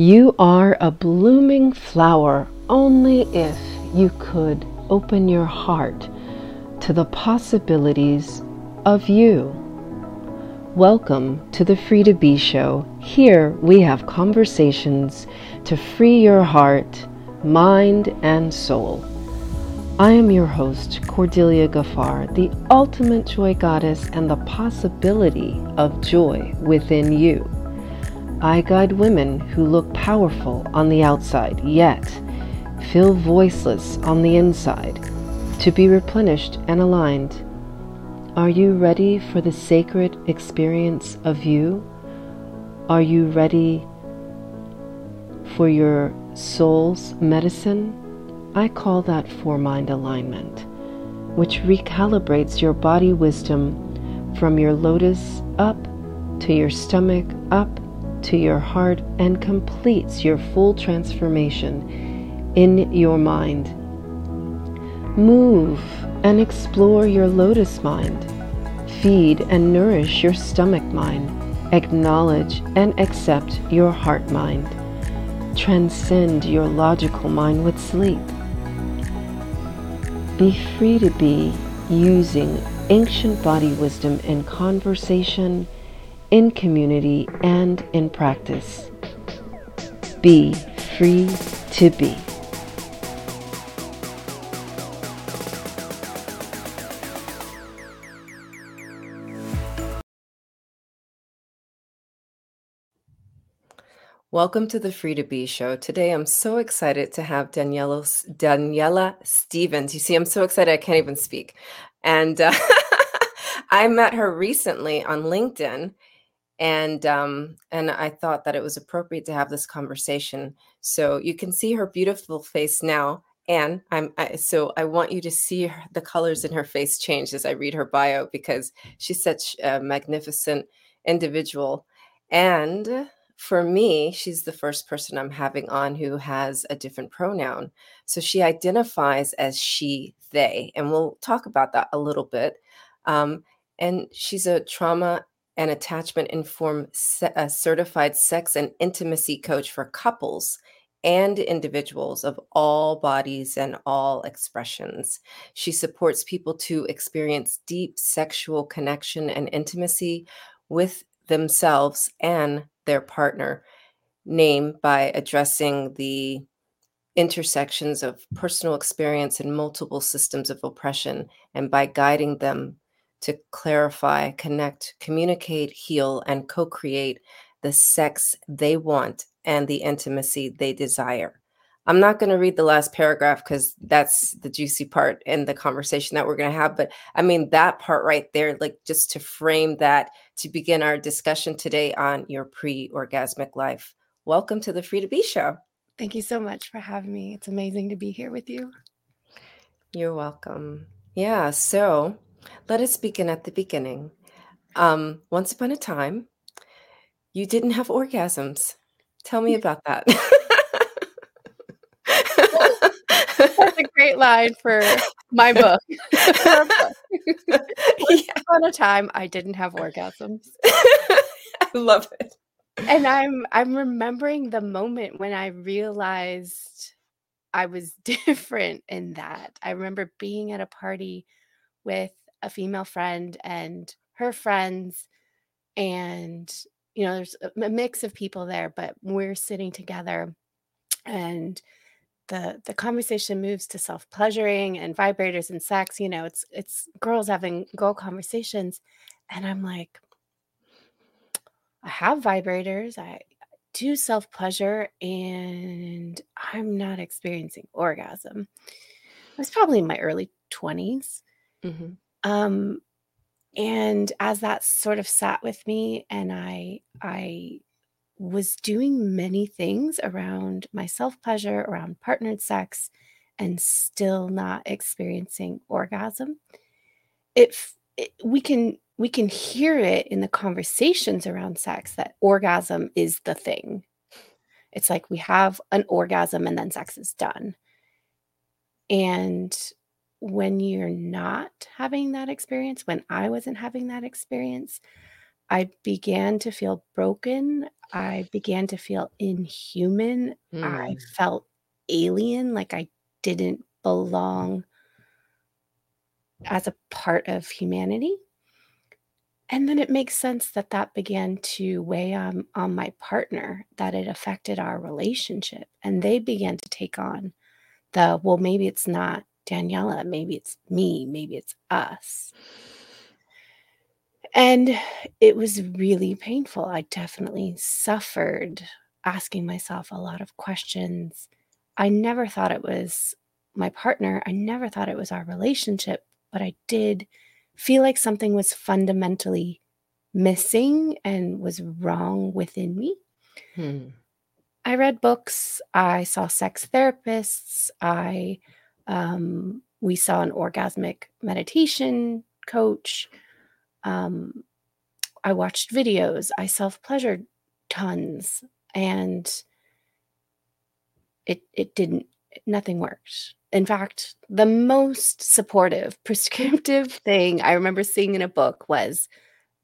You are a blooming flower only if you could open your heart to the possibilities of you. Welcome to the Free to Be Show. Here we have conversations to free your heart, mind, and soul. I am your host, Cordelia Gaffar, the ultimate joy goddess and the possibility of joy within you. I guide women who look powerful on the outside, yet feel voiceless on the inside, to be replenished and aligned. Are you ready for the sacred experience of you? Are you ready for your soul's medicine? I call that four mind alignment, which recalibrates your body wisdom from your lotus up to your stomach up to your heart and completes your full transformation in your mind. Move and explore your lotus mind. Feed and nourish your stomach mind. Acknowledge and accept your heart mind. Transcend your logical mind with sleep. Be free to be using ancient body wisdom in conversation in community and in practice. Be free to be. Welcome to the Free to Be show. Today I'm so excited to have Daniela Daniela Stevens. You see, I'm so excited I can't even speak. And uh, I met her recently on LinkedIn and um, and I thought that it was appropriate to have this conversation. So you can see her beautiful face now, and I'm I, so I want you to see her, the colors in her face change as I read her bio because she's such a magnificent individual, and for me, she's the first person I'm having on who has a different pronoun. So she identifies as she, they, and we'll talk about that a little bit. Um, and she's a trauma and attachment informed a certified sex and intimacy coach for couples and individuals of all bodies and all expressions. She supports people to experience deep sexual connection and intimacy with themselves and their partner, name by addressing the intersections of personal experience and multiple systems of oppression and by guiding them to clarify, connect, communicate, heal, and co create the sex they want and the intimacy they desire. I'm not going to read the last paragraph because that's the juicy part in the conversation that we're going to have. But I mean, that part right there, like just to frame that to begin our discussion today on your pre orgasmic life. Welcome to the Free to Be Show. Thank you so much for having me. It's amazing to be here with you. You're welcome. Yeah. So, let us begin at the beginning. Um, once upon a time, you didn't have orgasms. Tell me about that. That's a great line for my book. Once upon a time, I didn't have orgasms. I love it. And I'm I'm remembering the moment when I realized I was different in that. I remember being at a party with a female friend and her friends and you know there's a mix of people there but we're sitting together and the the conversation moves to self-pleasuring and vibrators and sex you know it's it's girls having girl conversations and i'm like i have vibrators i do self-pleasure and i'm not experiencing orgasm i was probably in my early 20s mm-hmm. Um, and as that sort of sat with me and I I was doing many things around my self-pleasure, around partnered sex, and still not experiencing orgasm. It we can we can hear it in the conversations around sex that orgasm is the thing. It's like we have an orgasm and then sex is done. And when you're not having that experience, when I wasn't having that experience, I began to feel broken. I began to feel inhuman. I Mm. felt alien, like I didn't belong as a part of humanity. And then it makes sense that that began to weigh on on my partner, that it affected our relationship, and they began to take on the, "Well, maybe it's not Daniela, maybe it's me, maybe it's us." And it was really painful. I definitely suffered asking myself a lot of questions. I never thought it was my partner. I never thought it was our relationship, but I did feel like something was fundamentally missing and was wrong within me. Hmm. I read books, I saw sex therapists, I um, we saw an orgasmic meditation coach. Um, I watched videos, I self-pleasured tons, and it it didn't nothing worked. In fact, the most supportive prescriptive thing I remember seeing in a book was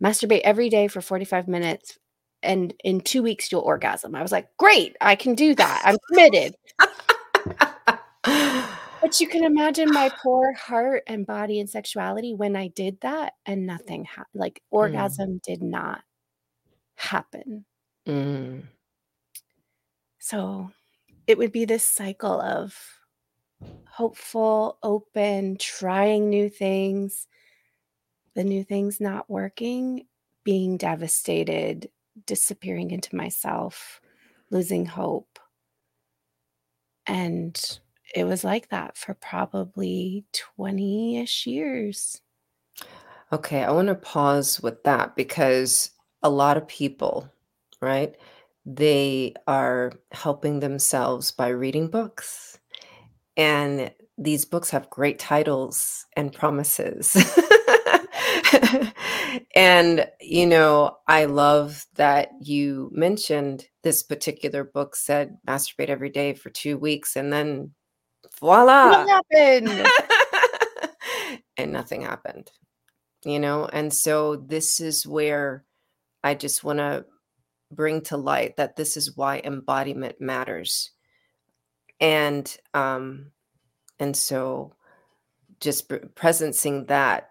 masturbate every day for 45 minutes and in 2 weeks you'll orgasm. I was like, "Great, I can do that. I'm committed." But you can imagine my poor heart and body and sexuality when I did that and nothing like, Mm. orgasm did not happen. Mm. So, it would be this cycle of hopeful, open, trying new things, the new things not working, being devastated, disappearing into myself, losing hope. And it was like that for probably 20-ish years. Okay, I wanna pause with that because a lot of people, right, they are helping themselves by reading books, and these books have great titles and promises. And, you know, I love that you mentioned this particular book said, "Masturbate every day for 2 weeks," and then What voila! happened? And nothing happened, you know? And so this is where I just wanna bring to light that this is why embodiment matters. And, um, and so just presencing that,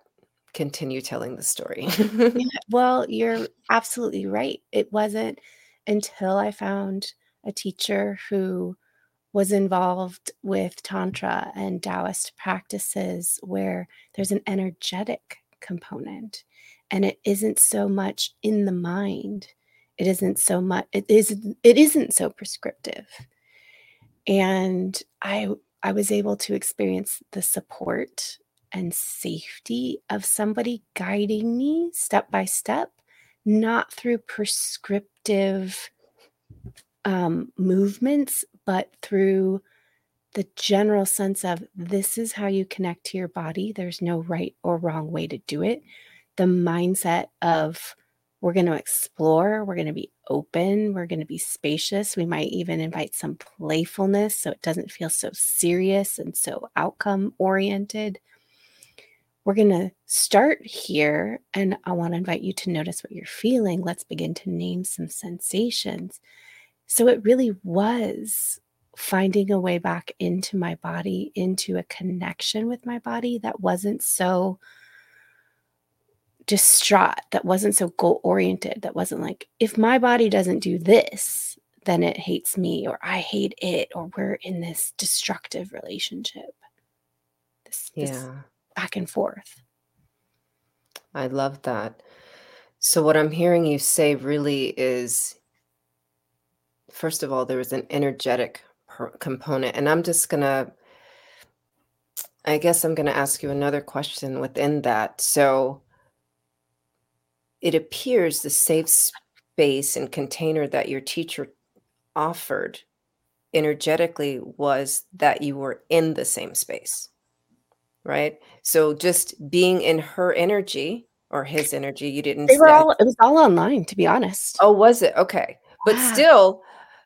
continue telling the story. Yeah, well, you're absolutely right. It wasn't until I found a teacher who was involved with Tantra and Taoist practices where there's an energetic component, and it isn't so much in the mind. It isn't so much, it isn't it isn't so prescriptive. And I, I was able to experience the support and safety of somebody guiding me step by step, not through prescriptive um, movements, but through the general sense of, "This is how you connect to your body, there's no right or wrong way to do it." The mindset of, "We're gonna explore, we're gonna be open, we're gonna be spacious," we might even invite some playfulness so it doesn't feel so serious and so outcome-oriented. "We're gonna start here, and I wanna invite you to notice what you're feeling, let's begin to name some sensations." So it really was finding a way back into my body, into a connection with my body that wasn't so distraught, that wasn't so goal-oriented, that wasn't like, "If my body doesn't do this, then it hates me," or "I hate it," or "We're in this destructive relationship." This this Yeah. back and forth. I love that. So what I'm hearing you say really is first of all, there was an energetic component, and I'm just gonna I guess I'm gonna ask you another question within that. So it appears the safe space and container that your teacher offered energetically was that you were in the same space, right? So just being in her energy or his energy, you didn't They were all it was all online, to be honest. Oh, was it? Okay. But still,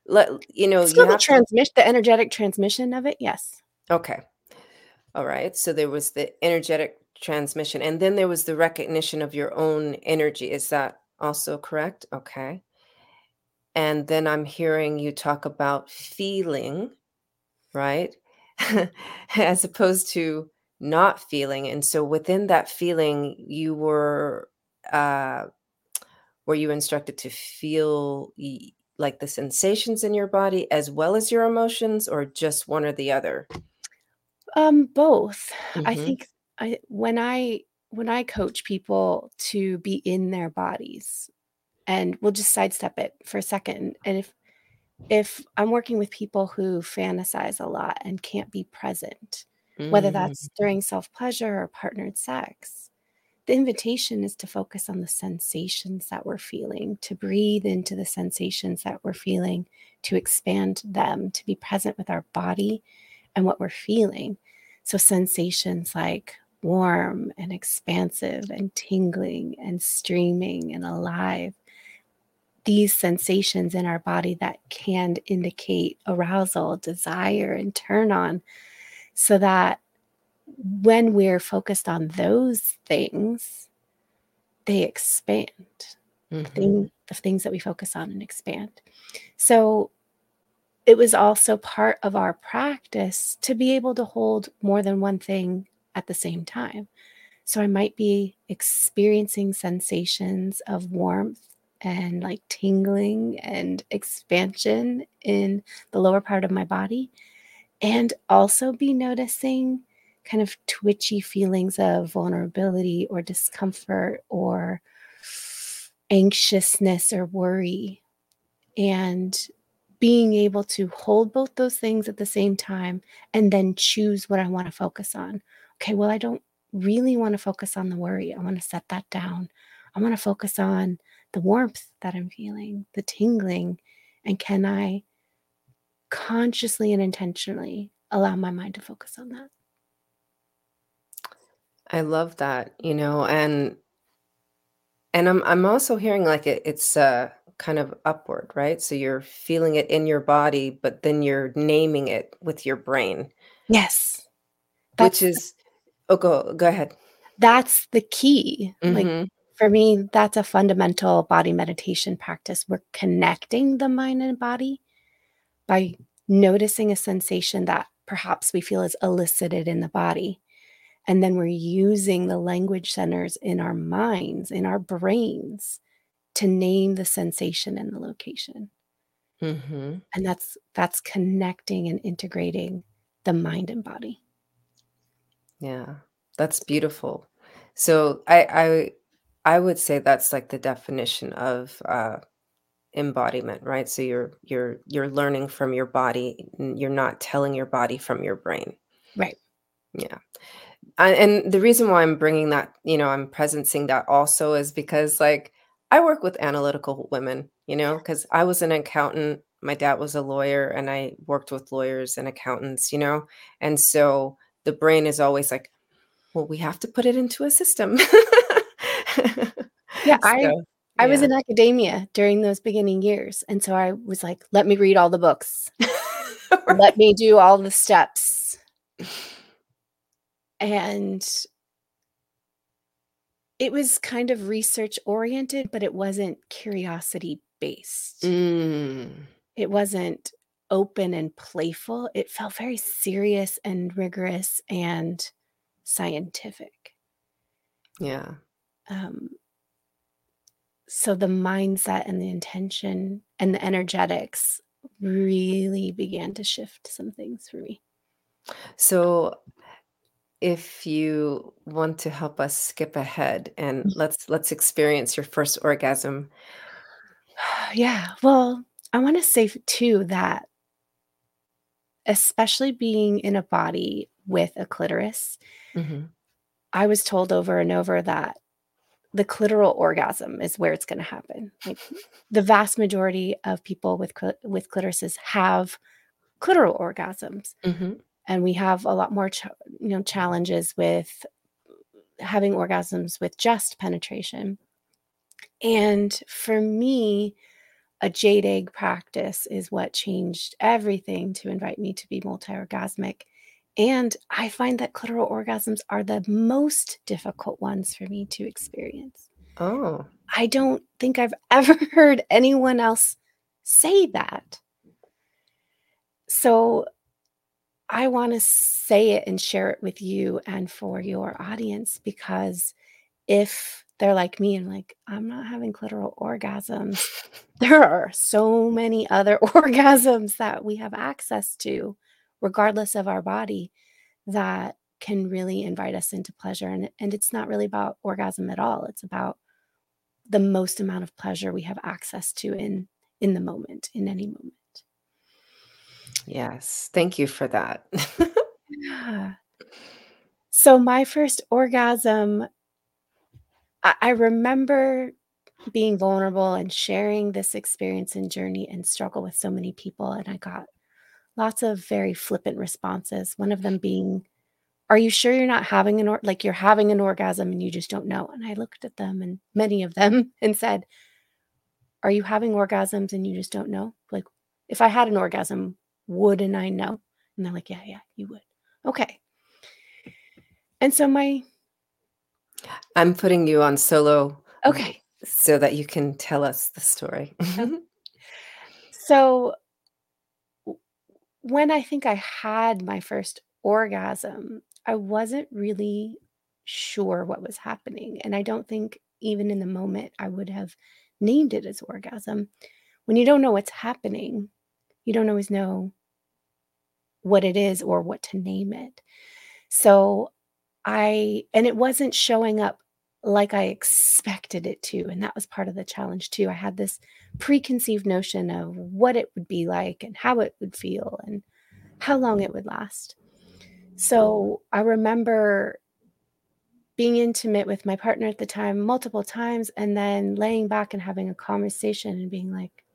let you know, you Still the have to transmiss the energetic transmission of it, yes. Okay. Alright, so there was the energetic transmission, and then there was the recognition of your own energy, is that Also correct? Okay. And then I'm hearing you talk about feeling, right? As opposed to not feeling, and so within that feeling, you were, uh were you instructed to feel like, the sensations in your body as well as your emotions, or just one or the other? Um, both. I Mhm. think I when I when I coach people to be in their bodies and we'll just sidestep it for a second, and if if I'm working with people who fantasize a lot and can't be present, whether that's during self-pleasure or partnered sex, the invitation is to focus on the sensations that we're feeling, to breathe into the sensations that we're feeling, to expand them, to be present with our body and what we're feeling. So sensations like warm and expansive and tingling and streaming and alive, these sensations in our body that can indicate arousal, desire, and turn on, so that when we're focused on those things, they expand. The Mhm. thing the things that we focus on and expand. So, it was also part of our practice to be able to hold more than one thing at the same time. So I might be experiencing sensations of warmth and, like, tingling and expansion in the lower part of my body, and also be noticing kind of twitchy feelings of vulnerability or discomfort or anxiousness or worry, and being able to hold both those things at the same time and then choose what I wanna focus on. Okay, well, I don't really wanna focus on the worry, I wanna set that down. I wanna focus on the warmth that I'm feeling, the tingling, and can I consciously and intentionally allow my mind to focus on that? I love that, you know, and and I'm I'm also hearing, like, it it's, uh, kind of upward, right? So you're feeling it in your body, but then you're naming it with your brain. Yes. Which That's the is Oh, go go ahead. that's the key. Like, Mhm. for me, that's a fundamental body meditation practice. We're connecting the mind and body by noticing a sensation that perhaps we feel is elicited in the body, and then we're using the language centers in our minds, in our brains, to name the sensation and the location. Mhm. And that's that's connecting and integrating the mind and body. Yeah, that's beautiful. So I I I would say that's, like, the definition of, uh, embodiment, right? So you're you're you're learning from your body, you're not telling your body from your brain. Right. Yeah. I and the reason why I'm bringing that you know, I'm presencing that also is because, like, I work with analytical women, you know, because I was an accountant, my dad was a lawyer, and I worked with lawyers and accountants, you know? And so the brain is always like, "Well, we have to put it into a system." Yeah, I So, I was yeah. in academia during those beginning years, and so I was like, "Let me read all the books. Let me do all the steps." And it was kind of research-oriented, but it wasn't curiosity-based. Mm. It wasn't open and playful, it felt very serious and rigorous and scientific. Yeah. Um so the mindset and the intention and the energetics really began to shift some things for me. So if you want to help us skip ahead and Mm. let's let's experience your first orgasm. Yeah, well, I wanna say too that especially being in a body with a clitoris Mhm. I was told over and over that the clitoral orgasm is where it's gonna happen. Like, the vast majority of people with clit with clitorises have clitoral orgasms, Mhm. And we have a lot more cha you know, challenges with having orgasms with just penetration. And for me, a jade egg practice is what changed everything to invite me to be multi-orgasmic, and I find that clitoral orgasms are the most difficult ones for me to experience. Oh. I don't think I've ever heard anyone else say that. So I want to say it and share it with you and for your audience because if they're like me and like, I'm not having clitoral orgasms, there are so many other orgasms that we have access to, regardless of our body, that can really invite us into pleasure. And, and it's not really about orgasm at all. It's about the most amount of pleasure we have access to in in the moment, in any moment. Yes. Thank you for that. So my first orgasm, I, I remember being vulnerable and sharing this experience and journey and struggle with so many people. And I got lots of very flippant responses. One of them being, Are you sure you're not having an or like you're having an orgasm and you just don't know? And I looked at them and many of them and said, Are you having orgasms and you just don't know? Like, if I had an orgasm, wouldn't I know? And they're like, Yeah, yeah, you would. Okay. And so my I'm putting you on solo okay. so that you can tell us the story. So when I think I had my first orgasm, I wasn't really sure what was happening. And I don't think even in the moment I would have named it as orgasm. When you don't know what's happening, you don't always know what it is or what to name it. So I, and it wasn't showing up like I expected it to. And that was part of the challenge too. I had this preconceived notion of what it would be like and how it would feel and how long it would last. So I remember being intimate with my partner at the time multiple times and then laying back and having a conversation and being like,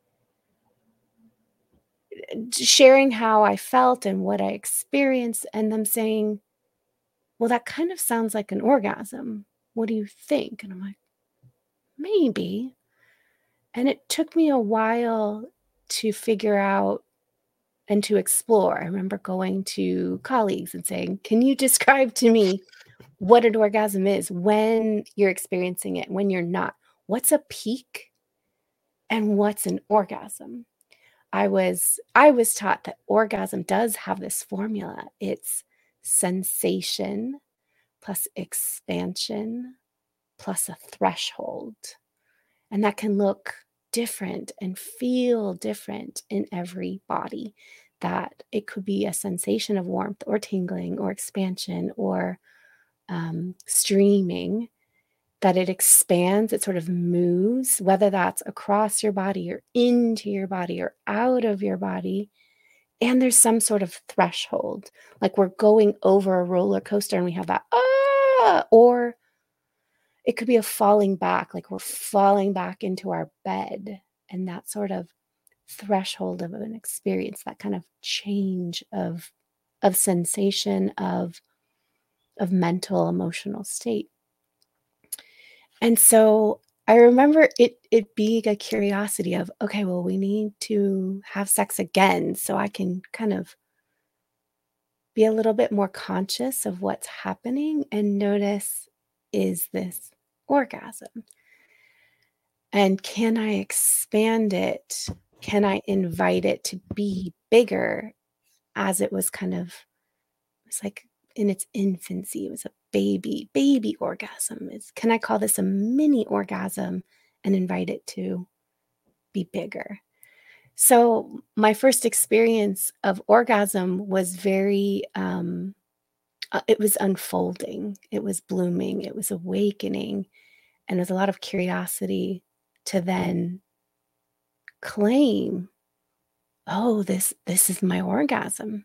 sharing how I felt and what I experienced, and them saying, Well, that kind of sounds like an orgasm. What do you think? And I'm like, Maybe. And it took me a while to figure out and to explore. I remember going to colleagues and saying, Can you describe to me what an orgasm is when you're experiencing it, when you're not? What's a peak and what's an orgasm? I was I was taught that orgasm does have this formula. It's sensation plus expansion plus a threshold. And that can look different and feel different in every body. That it could be a sensation of warmth or tingling or expansion or um, streaming that it expands, it sort of moves, whether that's across your body or into your body or out of your body. And there's some sort of threshold, like we're going over a roller coaster and we have that, ah, or it could be a falling back, like we're falling back into our bed. And that sort of threshold of an experience, that kind of change of of sensation of of mental emotional state and so I remember it it being a curiosity of, okay, well, we need to have sex again so I can kind of be a little bit more conscious of what's happening and notice is this orgasm? And can I expand it? Can I invite it to be bigger as it was kind of it's like in its infancy. It was a baby, baby orgasm. Is can I call this a mini orgasm and invite it to be bigger? So my first experience of orgasm was very um uh, it was unfolding, it was blooming, it was awakening, and there's a lot of curiosity to then claim, oh, this this is my orgasm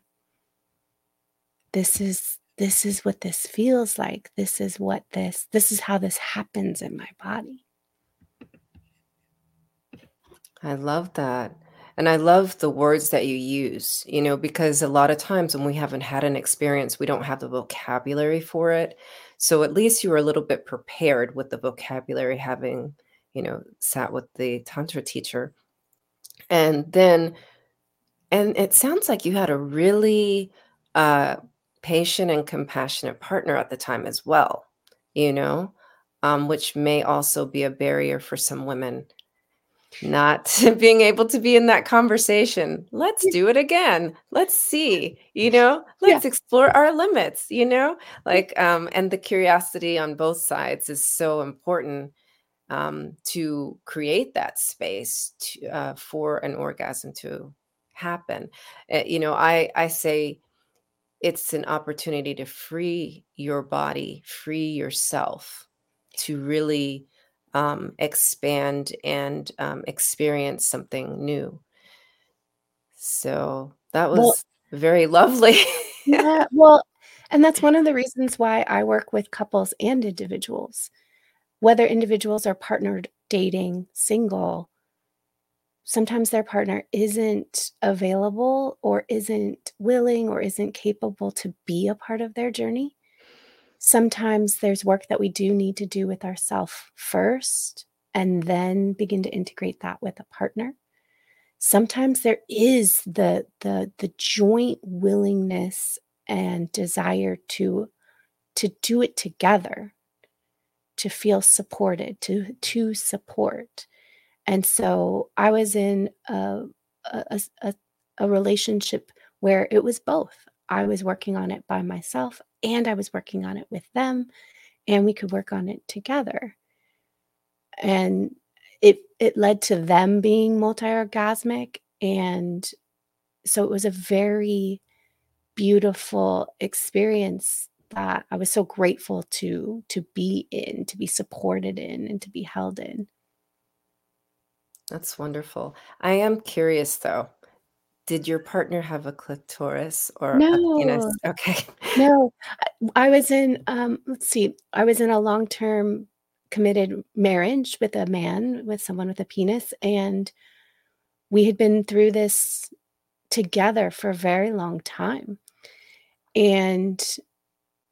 this is this is what this feels like this is what this this is how this happens in my body I love that. And I love the words that you use, you know, because a lot of times when we haven't had an experience, we don't have the vocabulary for it. So at least you were a little bit prepared with the vocabulary, having, you know, sat with the Tantra teacher. And then, and it sounds like you had a really uh, patient and compassionate partner at the time as well, you know? um, which may also be a barrier for some women not being able to be in that conversation. Let's do it again. Let's see, you know, let's yeah. explore our limits, you know, like, um, and the curiosity on both sides is so important um, to create that space to, uh, for an orgasm to happen. Uh, you know, I, I say it's an opportunity to free your body, free yourself to really um, expand and um, experience something new. So that was well, very lovely. yeah, well, and that's one of the reasons why I work with couples and individuals, whether individuals are partnered, dating, single. Sometimes their partner isn't available or isn't willing or isn't capable to be a part of their journey. Sometimes there's work that we do need to do with ourselves first and then begin to integrate that with a partner. Sometimes there is the the the joint willingness and desire to to do it together to feel supported to to support and so i was in a a, a, a relationship where it was both i was working on it by myself and I was working on it with them and we could work on it together. And it it led to them being multi-orgasmic and so it was a very beautiful experience that I was so grateful to to be in, to be supported in and to be held in. That's wonderful. I am curious though. Did your partner have a clitoris or a penis? No. Okay. No. I I was in, um, let's see, I was in a long-term committed marriage with a man, with someone with a penis, and we had been through this together for a very long time. And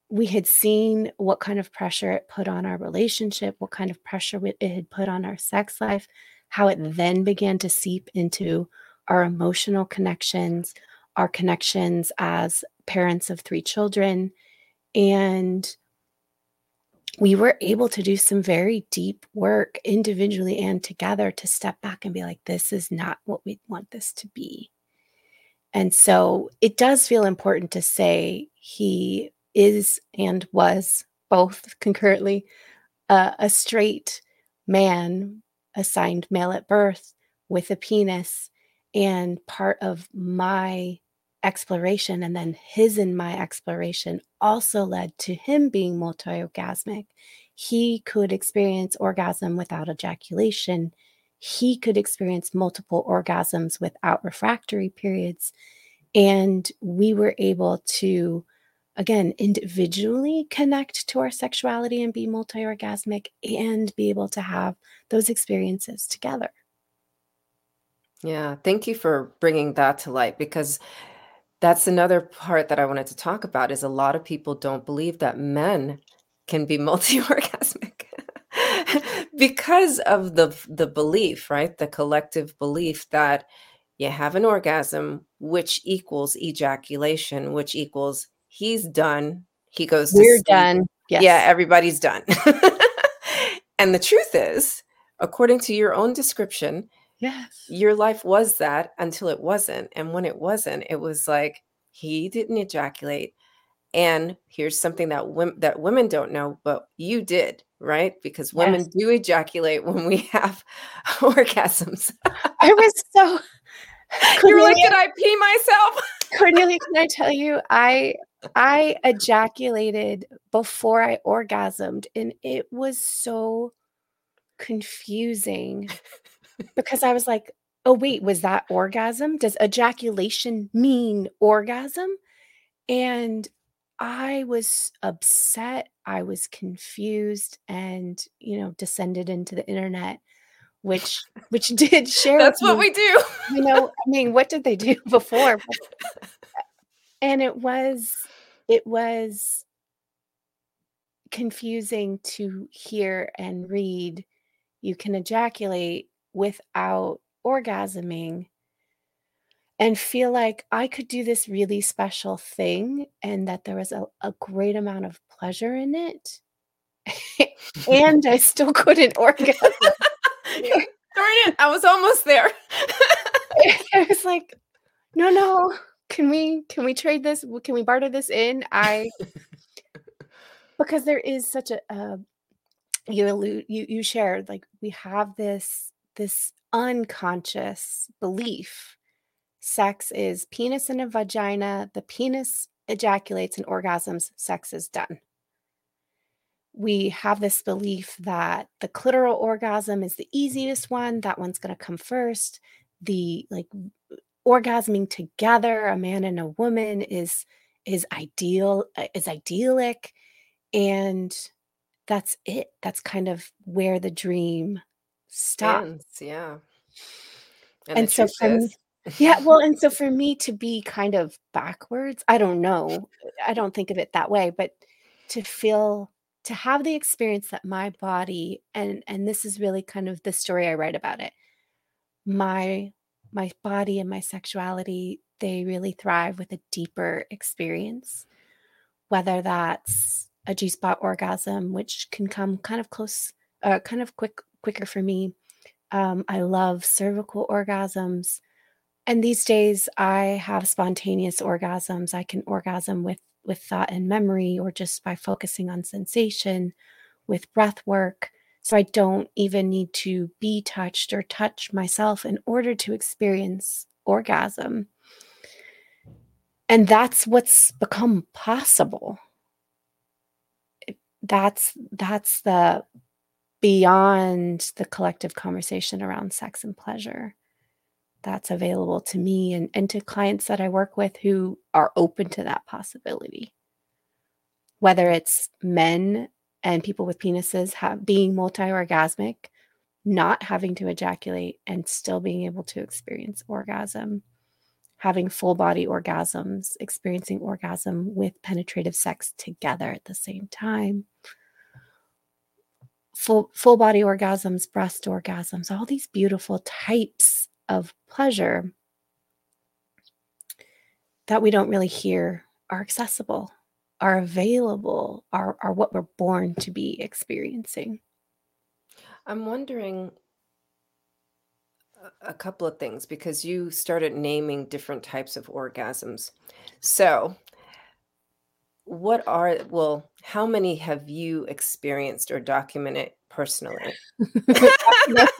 we had seen what kind of pressure it put on our relationship, what kind of pressure it it had put on our sex life, how it then began to seep into our emotional connections, our connections as parents of three children. And we were able to do some very deep work individually and together to step back and be like, this is not what we want this to be. And so it does feel important to say he is and was both concurrently uh, a straight man assigned male at birth with a penis and part of my exploration and then his and my exploration also led to him being multi orgasmic. He could experience orgasm without ejaculation. He could experience multiple orgasms without refractory periods. And we were able to, again, individually connect to our sexuality and be multi orgasmic and be able to have those experiences together. Yeah, thank you for bringing that to light because that's another part that I wanted to talk about is a lot of people don't believe that men can be multi-orgasmic because of the the belief, right? The collective belief that you have an orgasm which equals ejaculation, which equals he's done, he goes to We're done. Yeah, everybody's done. and the truth is, according to your own description, Yes. your life was that until it wasn't. And when it wasn't, it was like he didn't ejaculate. And here's something that women that women don't know, but you did, right? Because women Yes. do ejaculate when we have orgasms. I was so You were like, did I pee myself? Cordelia, can I tell you, I I ejaculated before I orgasmed, and it was so confusing because I was like, "Oh, wait, was that orgasm? Does ejaculation mean orgasm?" And I was upset, I was confused, and, you know, descended into the internet, which which did share That's what me, we do. you know, I mean, what did they do before? And it was it was confusing to hear and read, you can ejaculate without orgasming and feel like I could do this really special thing and that there was a, a great amount of pleasure in it. and I still couldn't orgasm. Darn it, I was almost there. I was like, no, no, can we can we trade this? Can we barter this in? I because there is such a uh, you allude you you shared like we have this this unconscious belief sex is penis in a vagina the penis ejaculates and orgasms sex is done we have this belief that the clitoral orgasm is the easiest one that one's going to come first the like orgasming together a man and a woman is is ideal uh, is idyllic and that's it. That's kind of where the dream stops. Yeah. And and so for me yeah well and so for me to be kind of backwards i don't know. I don't think of it that way but to feel to have the experience that my body and and this is really kind of the story i write about it. My my body and my sexuality they really thrive with a deeper experience whether that's a g-spot orgasm which can come kind of close uh, kind of quick quicker for me. Um, i love cervical orgasms and these days i have spontaneous orgasms. I can orgasm with with thought and memory or just by focusing on sensation with breath work so I don't even need to be touched or touch myself in order to experience orgasm. And that's what's become possible. That's that's the beyond the collective conversation around sex and pleasure that's available to me and, and to clients that I work with who are open to that possibility. Whether it's men and people with penises have being multi-orgasmic not having to ejaculate and still being able to experience orgasm having full body orgasms experiencing orgasm with penetrative sex together at the same time. Full full body orgasms breast orgasms all these beautiful types of pleasure that we don't really hear are accessible are available are, are what we're born to be experiencing. I'm wondering a couple of things because you started naming different types of orgasms. So, what are, well, how many have you experienced or documented personally?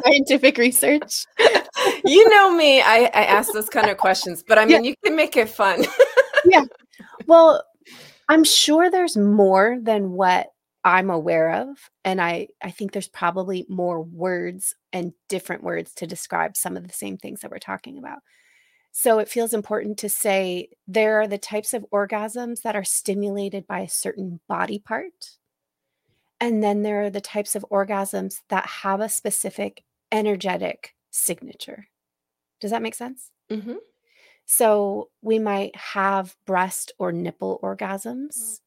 scientific research. you know me, I, I ask those kind of questions, but I mean, yeah. you can make it fun. yeah. Well, I'm sure there's more than what I'm aware of and I I think there's probably more words and different words to describe some of the same things that we're talking about. So it feels important to say there are the types of orgasms that are stimulated by a certain body part. And then there are the types of orgasms that have a specific energetic signature. Does that make sense? hmm so we might have breast or nipple orgasms.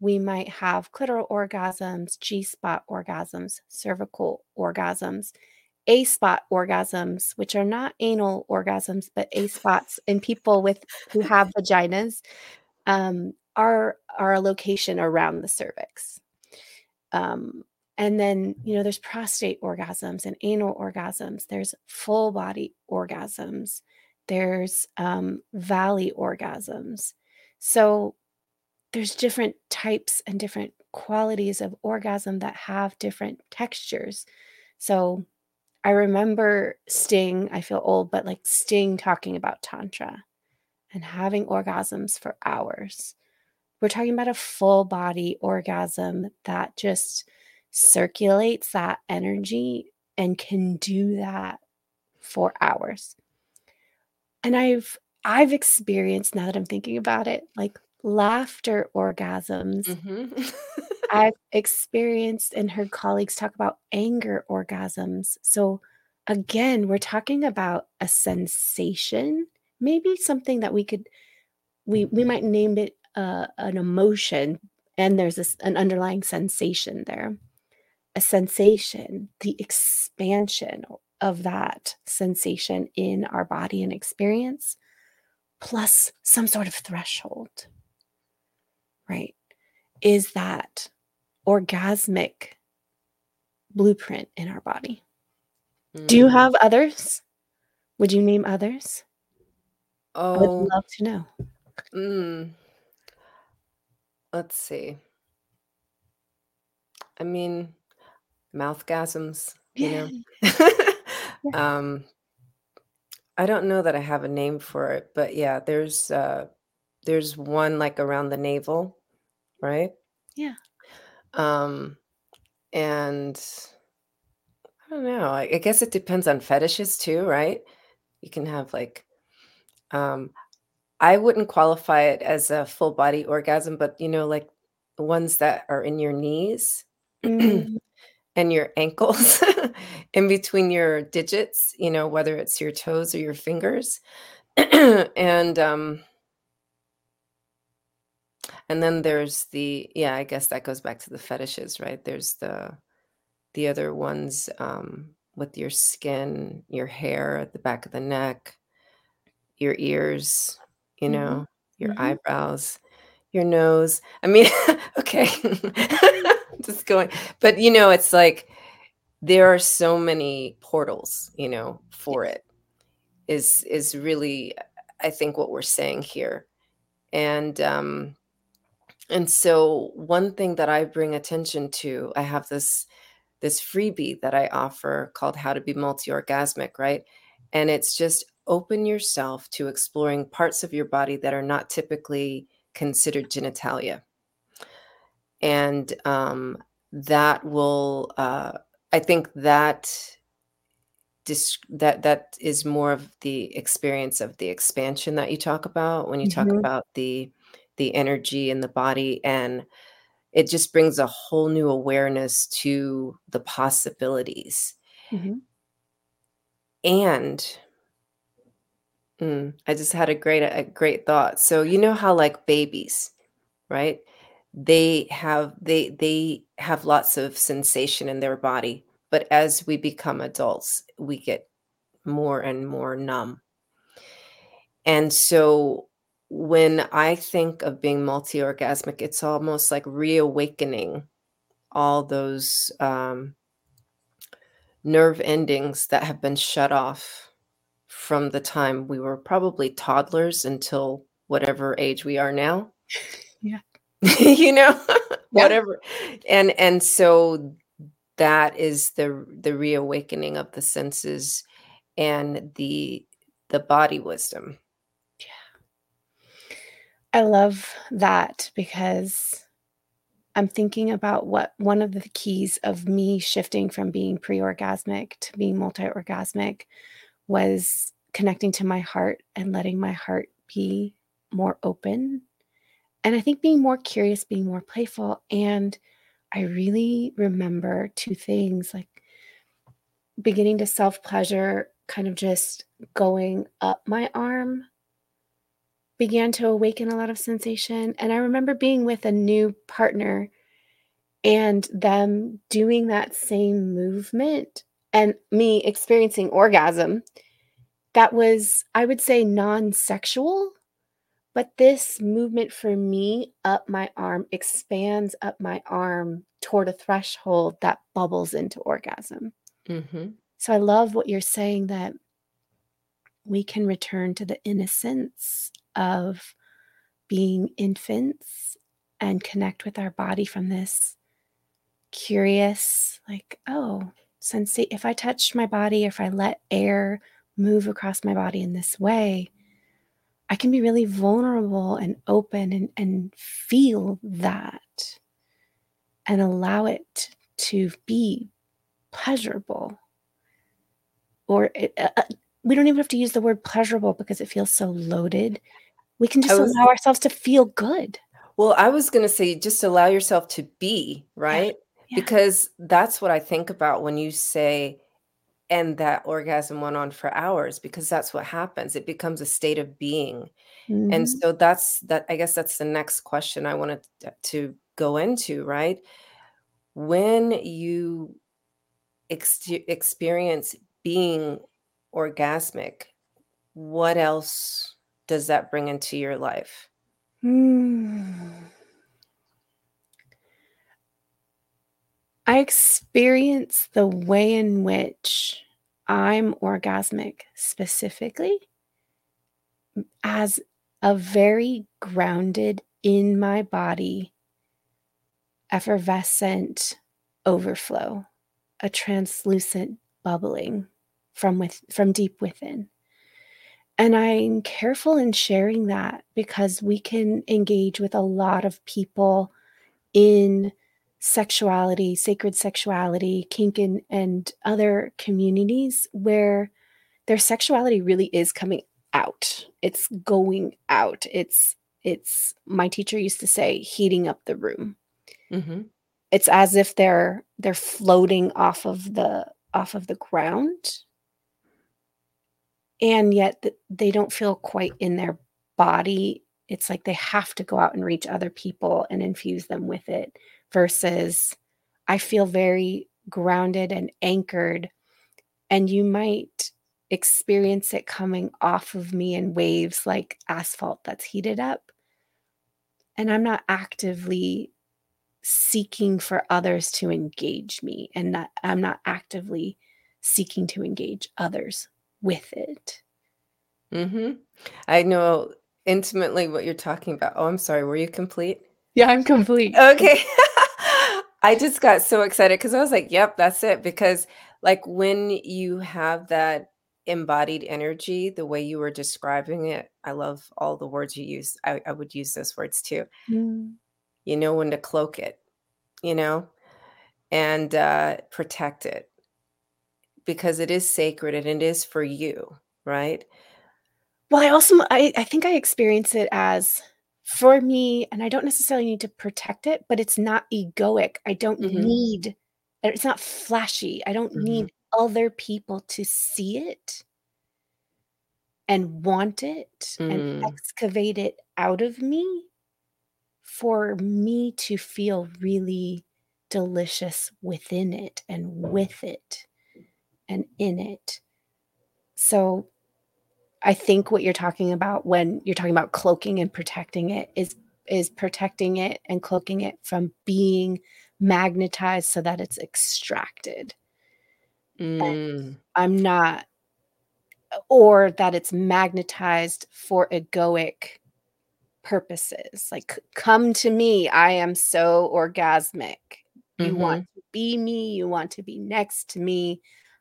We might have clitoral orgasms, G spot orgasms, cervical orgasms, A spot orgasms, which are not anal orgasms, but A spots in people with who have vaginas um, are, are a location around the cervix. Um, and then, you know, there's prostate orgasms and anal orgasms. There's full body orgasms there's um, valley orgasms. So there's different types and different qualities of orgasm that have different textures. So I remember Sting, I feel old, but like Sting talking about Tantra and having orgasms for hours. We're talking about a full body orgasm that just circulates that energy and can do that for hours and I've I've experienced now that I'm thinking about it, like laughter orgasms. hmm I've experienced and heard colleagues talk about anger orgasms. So again, we're talking about a sensation, maybe something that we could we we might name it uh, an emotion, and there's this, an underlying sensation there. A sensation, the expansion of that sensation in our body and experience, plus some sort of threshold, right? Is that orgasmic blueprint in our body. Do you Mm. have others? Would you name others? I would Oh. love to know. Mm. Let's see. I mean, mouthgasms, you Yeah. know? Yeah. Um I don't know that I have a name for it, but yeah, there's, uh there's one, like, around the navel, right? Yeah. Um, and I don't know, I I guess it depends on fetishes too, right? You can have, like, um I wouldn't qualify it as a full body orgasm, but, you know, like, the ones that are in your knees Mm. And your ankles, in between your digits, you know, whether it's your toes or your fingers, and, um and then there's the yeah, I guess that goes back to the fetishes, right? There's the the other ones, um, with your skin, your hair at the back of the neck, your ears, you Mhm. know, your Mhm. eyebrows, your nose. I mean, okay. Just going but, you know, it's like there are so many portals, you know, for it, is is really, I think, what we're saying here, and, um and so one thing that I bring attention to I have this this freebie that I offer called How to Be Multi-Orgasmic, right? And it's just open yourself to exploring parts of your body that are not typically considered genitalia. And, um, that will, uh I think that dis that that is more of the experience of the expansion that you talk about when you talk Mhm. about the the energy in the body, and it just brings a whole new awareness to the possibilities. Mhm. And mm, I just had a great a great thought. So, you know how, like, babies, right? They have they they have lots of sensation in their body, but as we become adults, we get more and more numb. And so, when I think of being multi-orgasmic, it's almost like reawakening all those, um nerve endings that have been shut off from the time we were probably toddlers until whatever age we are now. Yeah. You know? Whatever and and so that is the the reawakening of the senses and the the body wisdom. Yeah. I love that because I'm thinking about what one of the keys of me shifting from being pre-orgasmic to being multi-orgasmic was connecting to my heart and letting my heart be more open, and I think being more curious, being more playful, and I really remember 2 things, like beginning to self-pleasure, kind of just going up my arm began to awaken a lot of sensation, and I remember being with a new partner and them doing that same movement and me experiencing orgasm. That was, I would say, non-sexual, but this movement for me up my arm expands up my arm toward a threshold that bubbles into orgasm. Mhm. So I love what you're saying that we can return to the innocence of being infants and connect with our body from this curious, like, "Oh, sensa if I touch my body, if I let air move across my body in this way, I can be really vulnerable and open and and feel that and allow it to be pleasurable." Or it uh uh, we don't even have to use the word pleasurable because it feels so loaded. We can just was allow ourselves to feel good. Well, I was gonna say just allow yourself to be, Yeah. right? Yeah. Because that's what I think about when you say, "And that orgasm went on for hours," because that's what happens, it becomes a state of being, and Mhm. so that's that I guess that's the next question I wanted to go into, right? When you exte experience being orgasmic, what else does that bring into your life? Hmm. I experience the way in which I'm orgasmic specifically as a very grounded in my body, effervescent overflow, a translucent bubbling from with from deep within. And I'm careful in sharing that because we can engage with a lot of people in sexuality, sacred sexuality, kink, and, and other communities where their sexuality really is coming out. It's going out. It's it's my teacher used to say heating up the room. Mm-hmm. It's as if they're they're floating off of the off of the ground and yet they don't feel quite in their body it's like they have to go out and reach other people and infuse them with it versus i feel very grounded and anchored and you might experience it coming off of me in waves like asphalt that's heated up and i'm not actively seeking for others to engage me and that i'm not actively seeking to engage others with it. Mm-hmm. I know intimately what you're talking about. Oh, I'm sorry. Were you complete? Yeah, I'm complete. Okay. I just got so excited because I was like, yep, that's it. Because, like, when you have that embodied energy, the way you were describing it, I love all the words you use. I, I would use those words too. Mm. You know when to cloak it, you know, and uh, protect it because it is sacred and it is for you, right? Well, I also I, I think I experience it as for me, and I don't necessarily need to protect it, but it's not egoic. I don't mm-hmm. need it's not flashy. I don't mm-hmm. need other people to see it and want it mm. and excavate it out of me for me to feel really delicious within it and with it and in it. So I think what you're talking about when you're talking about cloaking and protecting it is is protecting it and cloaking it from being magnetized so that it's extracted. Mm. I'm not or that it's magnetized for egoic purposes. Like come to me, I am so orgasmic. You mm-hmm. want to be me, you want to be next to me.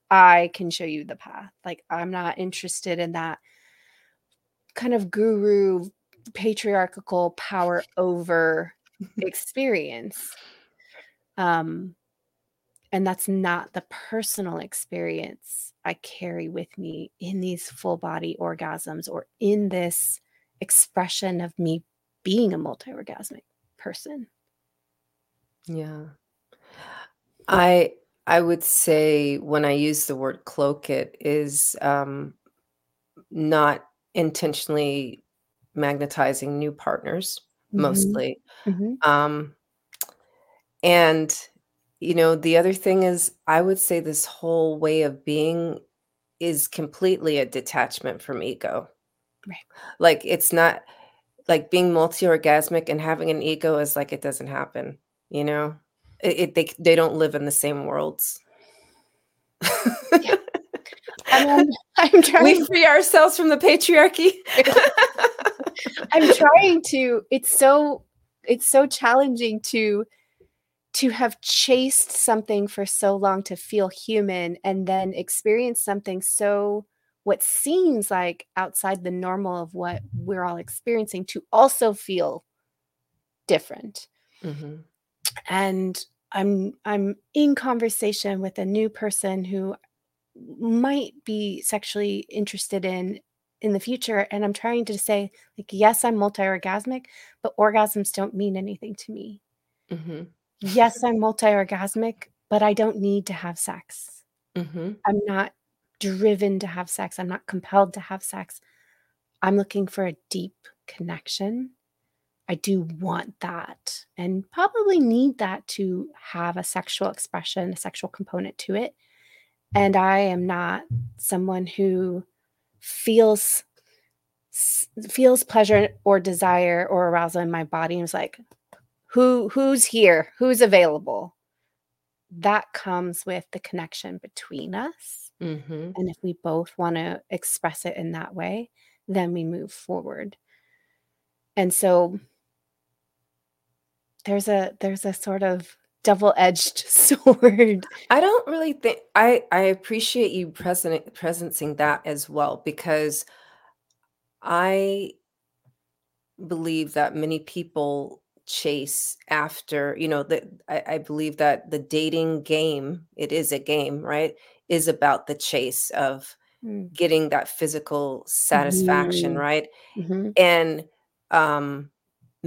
I can show you the path. Like, I'm not interested in that kind of guru patriarchal power over experience. Um, and that's not the personal experience I carry with me in these full body orgasms or in this expression of me being a multi orgasmic person. Yeah. I I would say when I use the word cloak it is um, not intentionally magnetizing new partners, mm-hmm. mostly. Mm-hmm. Um, and, you know, the other thing is, I would say this whole way of being is completely a detachment from ego. Right. Like, it's not like being multi orgasmic and having an ego is like it doesn't happen, you know? It, it, they they don't live in the same worlds. yeah. I'm, I'm trying. We free ourselves from the patriarchy. I'm trying to. It's so it's so challenging to to have chased something for so long to feel human and then experience something so what seems like outside the normal of what we're all experiencing to also feel different. Mm-hmm and i'm i'm in conversation with a new person who might be sexually interested in in the future and i'm trying to say like yes i'm multi-orgasmic but orgasms don't mean anything to me. Mm-hmm. yes i'm multi-orgasmic but i don't need to have sex. Mm-hmm. i'm not driven to have sex. I'm not compelled to have sex. I'm looking for a deep connection I do want that and probably need that to have a sexual expression, a sexual component to it. And I am not someone who feels feels pleasure or desire or arousal in my body and is like who who's here who's available that comes with the connection between us. Mhm. And if we both wanna express it in that way, then we move forward. And so there's a there's a sort of double-edged sword. I don't really think I I appreciate you present presencing that as well because I believe that many people chase after, you know, that I I believe that the dating game, it is a game, right, is about the chase of Mm. getting that physical satisfaction, Mhm. right? Mhm. And, um,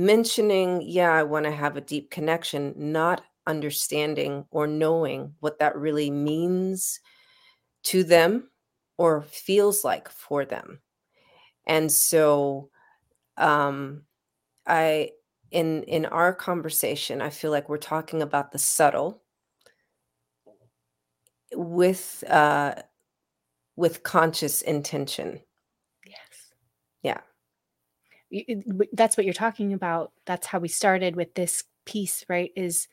mentioning, "Yeah, I wanna have a deep connection," not understanding or knowing what that really means to them or feels like for them. And so, um, I in in our conversation, I feel like we're talking about the subtle with, uh with conscious intention. Yes. Yeah. Y it that's what you're talking about. That's how we started with this piece, right, is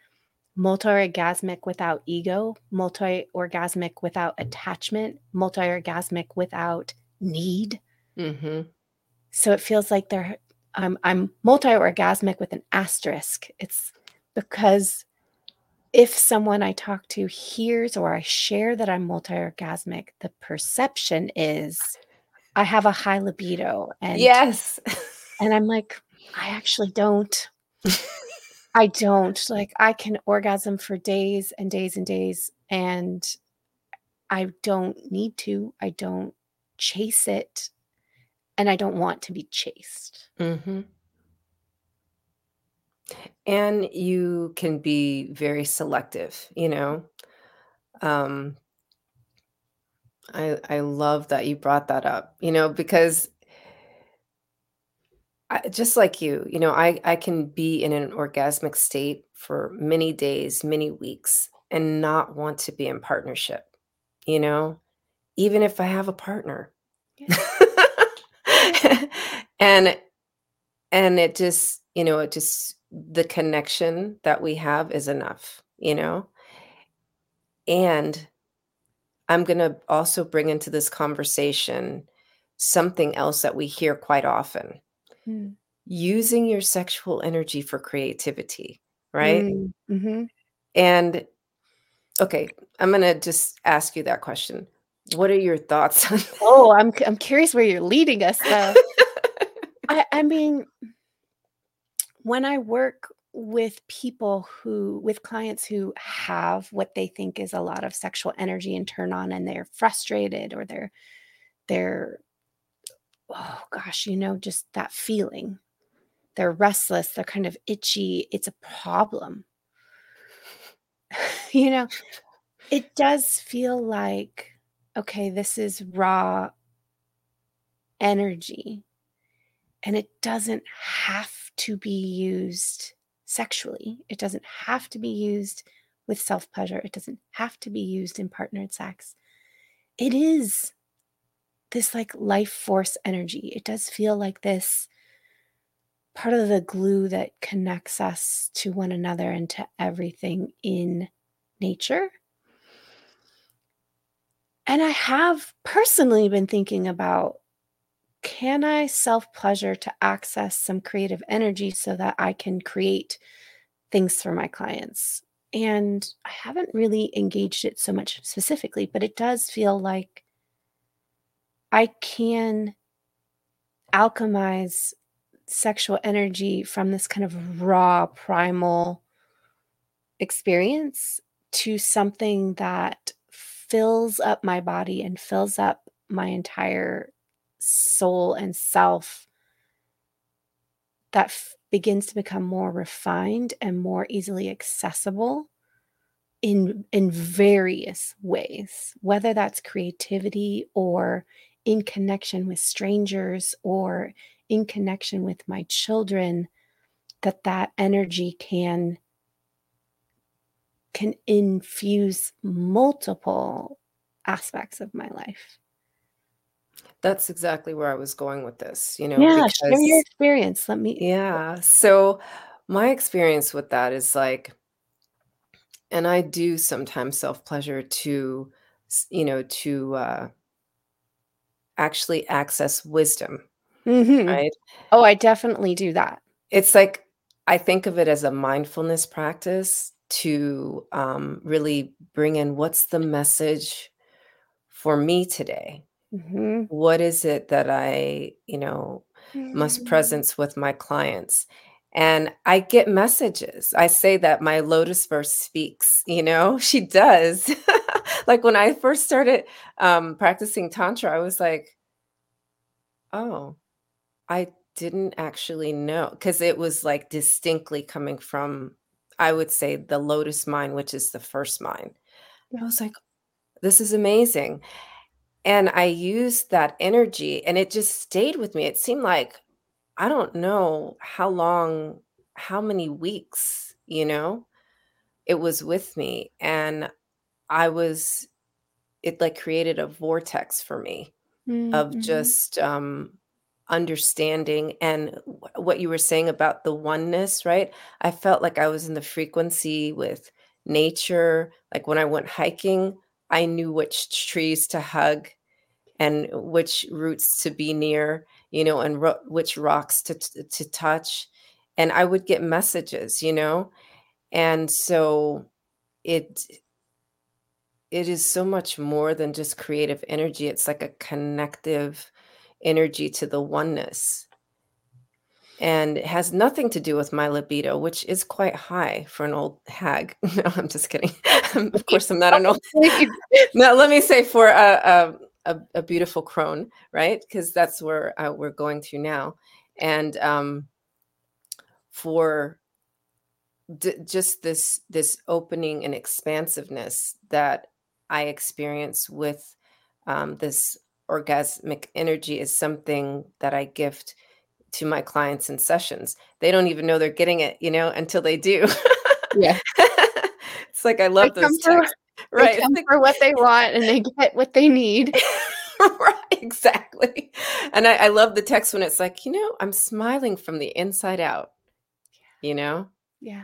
multi-orgasmic without ego, multi-orgasmic without attachment, multi-orgasmic without need. Mhm. So it feels like they're I'm I'm multi-orgasmic with an asterisk. It's because if someone I talk to hears or I share that I'm multi-orgasmic, the perception is I have a high libido and Yes. and I'm like, "I actually don't." I don't. Like, I can orgasm for days and days and days, and I don't need to. I don't chase it, and I don't want to be chased. Mhm. And you can be very selective, you know? Um I I love that you brought that up, you know, because I just like you, you know, I I can be in an orgasmic state for many days, many weeks, and not want to be in partnership, you know, even if I have a partner. Yeah. And and it just, you know, it just the connection that we have is enough, you know? And I'm gonna also bring into this conversation something else that we hear quite often. Mm. Using your sexual energy for creativity, right? Mm, mhm. And okay, I'm gonna just ask you that question. What are your thoughts on Oh, I'm I'm curious where you're leading us, though. I I mean when I work with people who with clients who have what they think is a lot of sexual energy and turn on, and they're frustrated or they're they're oh gosh, you know, just that feeling. They're restless, they're kind of itchy, it's a problem. You know, it does feel like, okay, this is raw energy, and it doesn't have to be used sexually. It doesn't have to be used with self-pleasure. It doesn't have to be used in partnered sex. It is this, like, life force energy. It does feel like this part of the glue that connects us to one another and to everything in nature. And I have personally been thinking about, can I self-pleasure to access some creative energy so that I can create things for my clients? And I haven't really engaged it so much specifically, but it does feel like I can alchemize sexual energy from this kind of raw primal experience to something that fills up my body and fills up my entire soul and self that f begins to become more refined and more easily accessible in in various ways, whether that's creativity or in connection with strangers or in connection with my children, that that energy can can infuse multiple aspects of my life. That's exactly where I was going with this, you know, Yeah, share your experience. Let me Yeah, so my experience with that is, like And I do sometimes self-pleasure to you know, to, uh actually access wisdom, Mhm. right? Oh, I definitely do that. It's like I think of it as a mindfulness practice to, um, really bring in what's the message for me today? Mhm. What is it that I, you know, must Mm. presence with my clients? And I get messages. I say that my lotus verse speaks, you know? She does. Like, when I first started, um, practicing Tantra, I was like "Oh, I didn't actually know because it was, like, distinctly coming from, I would say, the lotus mind, which is the first mind. I was like, "This is amazing." And I used that energy, and it just stayed with me. It seemed like I don't know how long how many weeks, you know, it was with me, and I was it, like, created a vortex for me Mm, of just, um, understanding and wh what you were saying about the oneness, right? I felt like I was in the frequency with nature, like, when I went hiking, I knew which trees to hug and which roots to be near, you know, and ro which rocks to t to touch, and I would get messages, you know? And so it it is so much more than just creative energy, it's like a connective energy to the oneness. And it has nothing to do with my libido, which is quite high for an old hag. No, I'm just kidding. Of course, I'm not an old No, let me say for a a a a beautiful crone, right? Because that's where, uh, we're going to now. And, um for d just this this opening and expansiveness that I experience with, um, this orgasmic energy is something that I gift to my clients in sessions. They don't even know they're getting it, you know, until they do. Yeah. It's like I They love come those for texts. they Right, come for what they want, and they get what they need. Right, exactly. And I I love the text when it's like, "You know, I'm smiling from the inside out." You know? Yeah.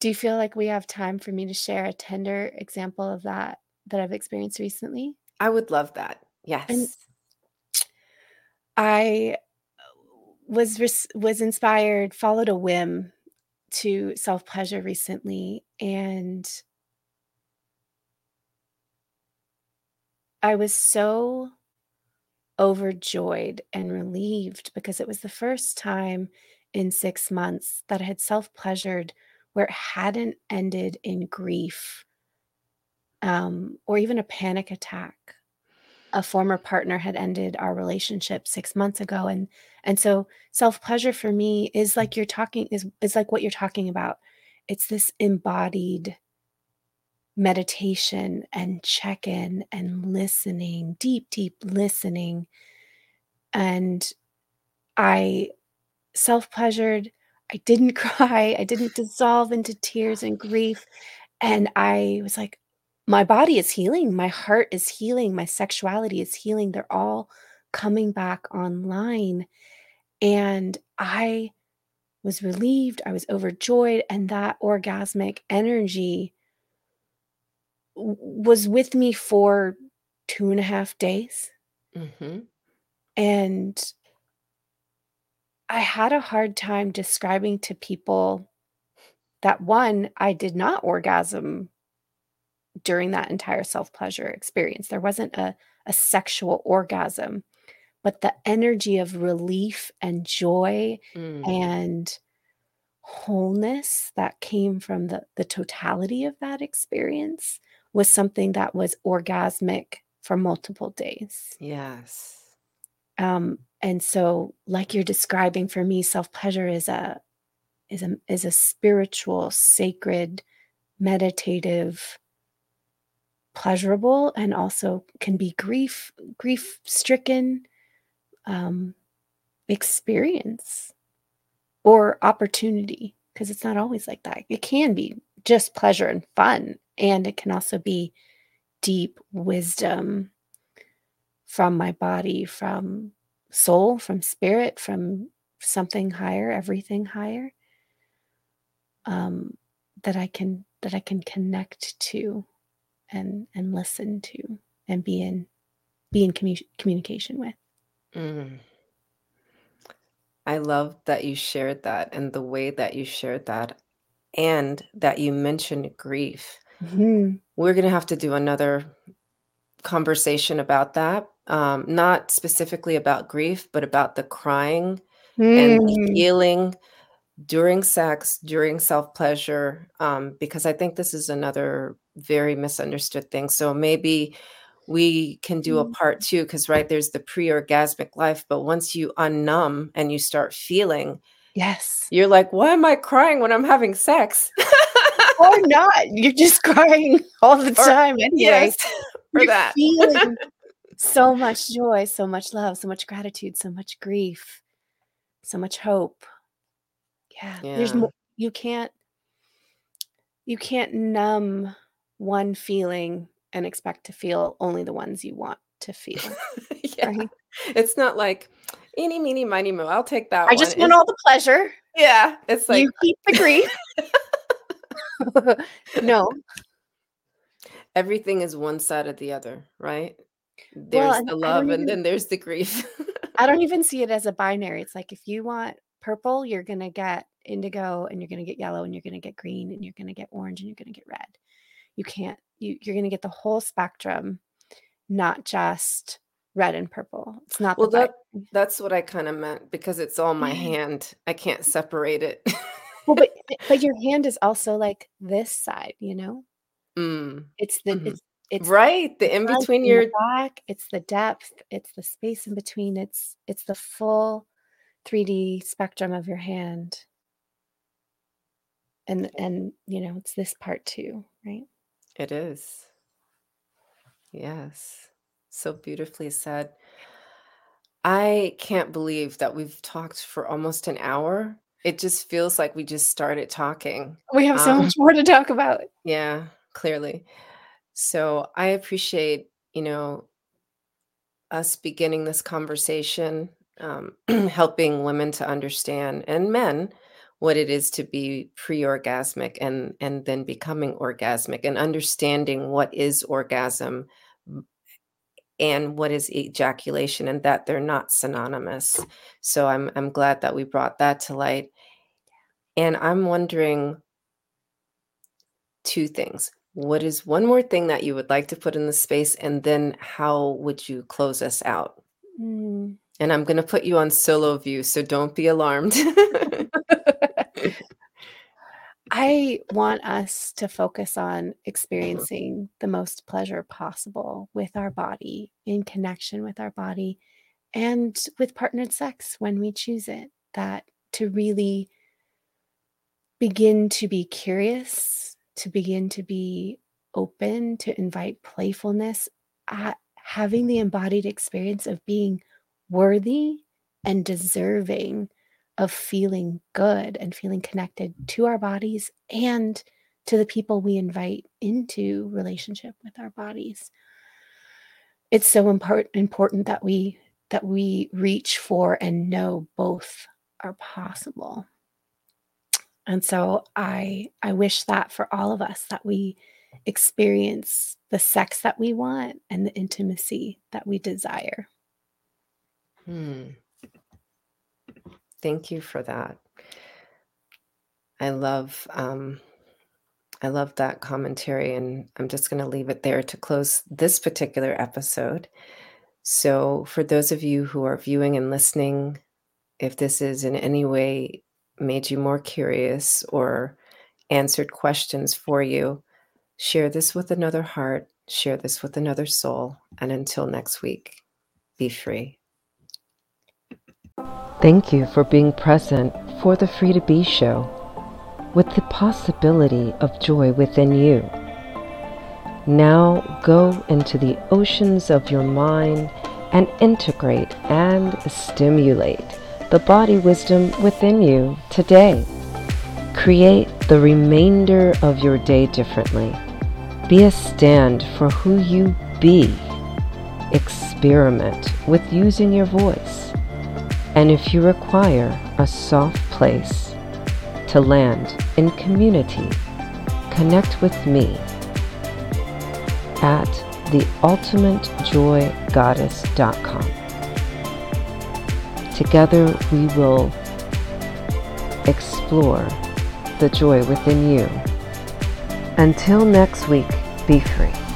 Do you feel like we have time for me to share a tender example of that, that I've experienced recently? I would love that. And Yes. I, uh, was was inspired, followed a whim to self-pleasure recently, and I was so overjoyed and relieved because it was the first time in 6 months that I had self-pleasured where it hadn't ended in grief um, or even a panic attack. A former partner had ended our relationship 6 months ago, and and so self-pleasure for me is like you're talking is is like what you're talking about. It's this embodied meditation and check-in and listening, deep, deep listening. And I self-pleasured, I didn't cry, I didn't dissolve into tears and grief, and I was like, "My body is healing, my heart is healing, my sexuality is healing, they're all coming back online." And I was relieved, I was overjoyed, and that orgasmic energy was with me for 2 1/2 days. Mhm. And I had a hard time describing to people that, 1, I did not orgasm during that entire self-pleasure experience. There wasn't a a sexual orgasm, but the energy of relief and joy Mm. and wholeness that came from the the totality of that experience was something that was orgasmic for multiple days. Yes. Um, and so, like you're describing, for me, self-pleasure is a is a is a spiritual, sacred, meditative pleasurable and also can be grief grief-stricken, um, experience or opportunity because it's not always like that. It can be just pleasure and fun, and it can also be deep wisdom from my body, from soul, from spirit, from something higher, everything higher um, that I can that I can connect to and and listen to and be in be in commu- communication with. Mm. I love that you shared that and the way that you shared that and that you mentioned grief. Mhm. We're going to have to do another conversation about that. Um, not specifically about grief, but about the crying and the Mm. healing during sex, during self pleasure, um, because I think this is another very misunderstood thing. So maybe we can do a Mm. part two because, right, there's the pre orgasmic life, but once you unnumb and you start feeling, Yes. you're like, why am I crying when I'm having sex? Or not. You're just crying all the Or- time anyway. yes, for You're that. feeling so much joy, so much love, so much gratitude, so much grief, so much hope. Yeah. There's more you can't you can't numb one feeling and expect to feel only the ones you want to feel. yeah. Right? It's not like, eeny, meeny, miny, mo. I'll take that I one. just want It's- all the pleasure. yeah. It's like, you keep the grief. no. everything is one side of the other, right? Well, There's and the love and even then there's the grief. I don't even see it as a binary. It's like if you want purple, you're gonna get indigo and you're gonna get yellow and you're gonna get green and you're gonna get orange and you're gonna get red. You can't you you're gonna get the whole spectrum, not just red and purple. It's not well, the that that's what I kind of meant because it's all my hand. I can't separate it. well, but but your hand is also like this side, you know? Mm, It's the Mhm. it's it's right. The in between your back, it's the depth, it's the space in between, it's it's the full 3D spectrum of your hand. And and you know, it's this part too, right? it is. Yes. So beautifully said. I can't believe that we've talked for almost an hour. It just feels like we just started talking. We have so Um, much more to talk about. Yeah, clearly. So I appreciate, you know, us beginning this conversation, um, helping women to understand and men what it is to be pre-orgasmic and and then becoming orgasmic and understanding what is orgasm and what is ejaculation and that they're not synonymous. So I'm I'm glad that we brought that to light. And I'm wondering two things. What is one more thing that you would like to put in the space? And then how would you close us out? Mm. And I'm going to put you on solo view, so don't be alarmed. I want us to focus on experiencing the most pleasure possible with our body, in connection with our body, and with partnered sex when we choose it. That to really begin to be curious, to begin to be open, to invite playfulness, having the embodied experience of being worthy and deserving of feeling good and feeling connected to our bodies and to the people we invite into relationship with our bodies. It's so import- important that we that we reach for and know both are possible. And so I I wish that for all of us that we experience the sex that we want and the intimacy that we desire. Hmm. Thank you for that. I love um, I love that commentary, and I'm just going to leave it there to close this particular episode. So, for those of you who are viewing and listening, if this is in any way made you more curious or answered questions for you, share this with another heart, share this with another soul, and until next week, be free. Thank you for being present for the Free to Be show with the possibility of joy within you. Now go into the oceans of your mind and integrate and stimulate the body wisdom within you today. Create the remainder of your day differently. Be a stand for who you be. Experiment with using your voice. And if you require a soft place to land in community, connect with me at theultimatejoygoddess.com. Together we will explore the joy within you. Until next week, be free.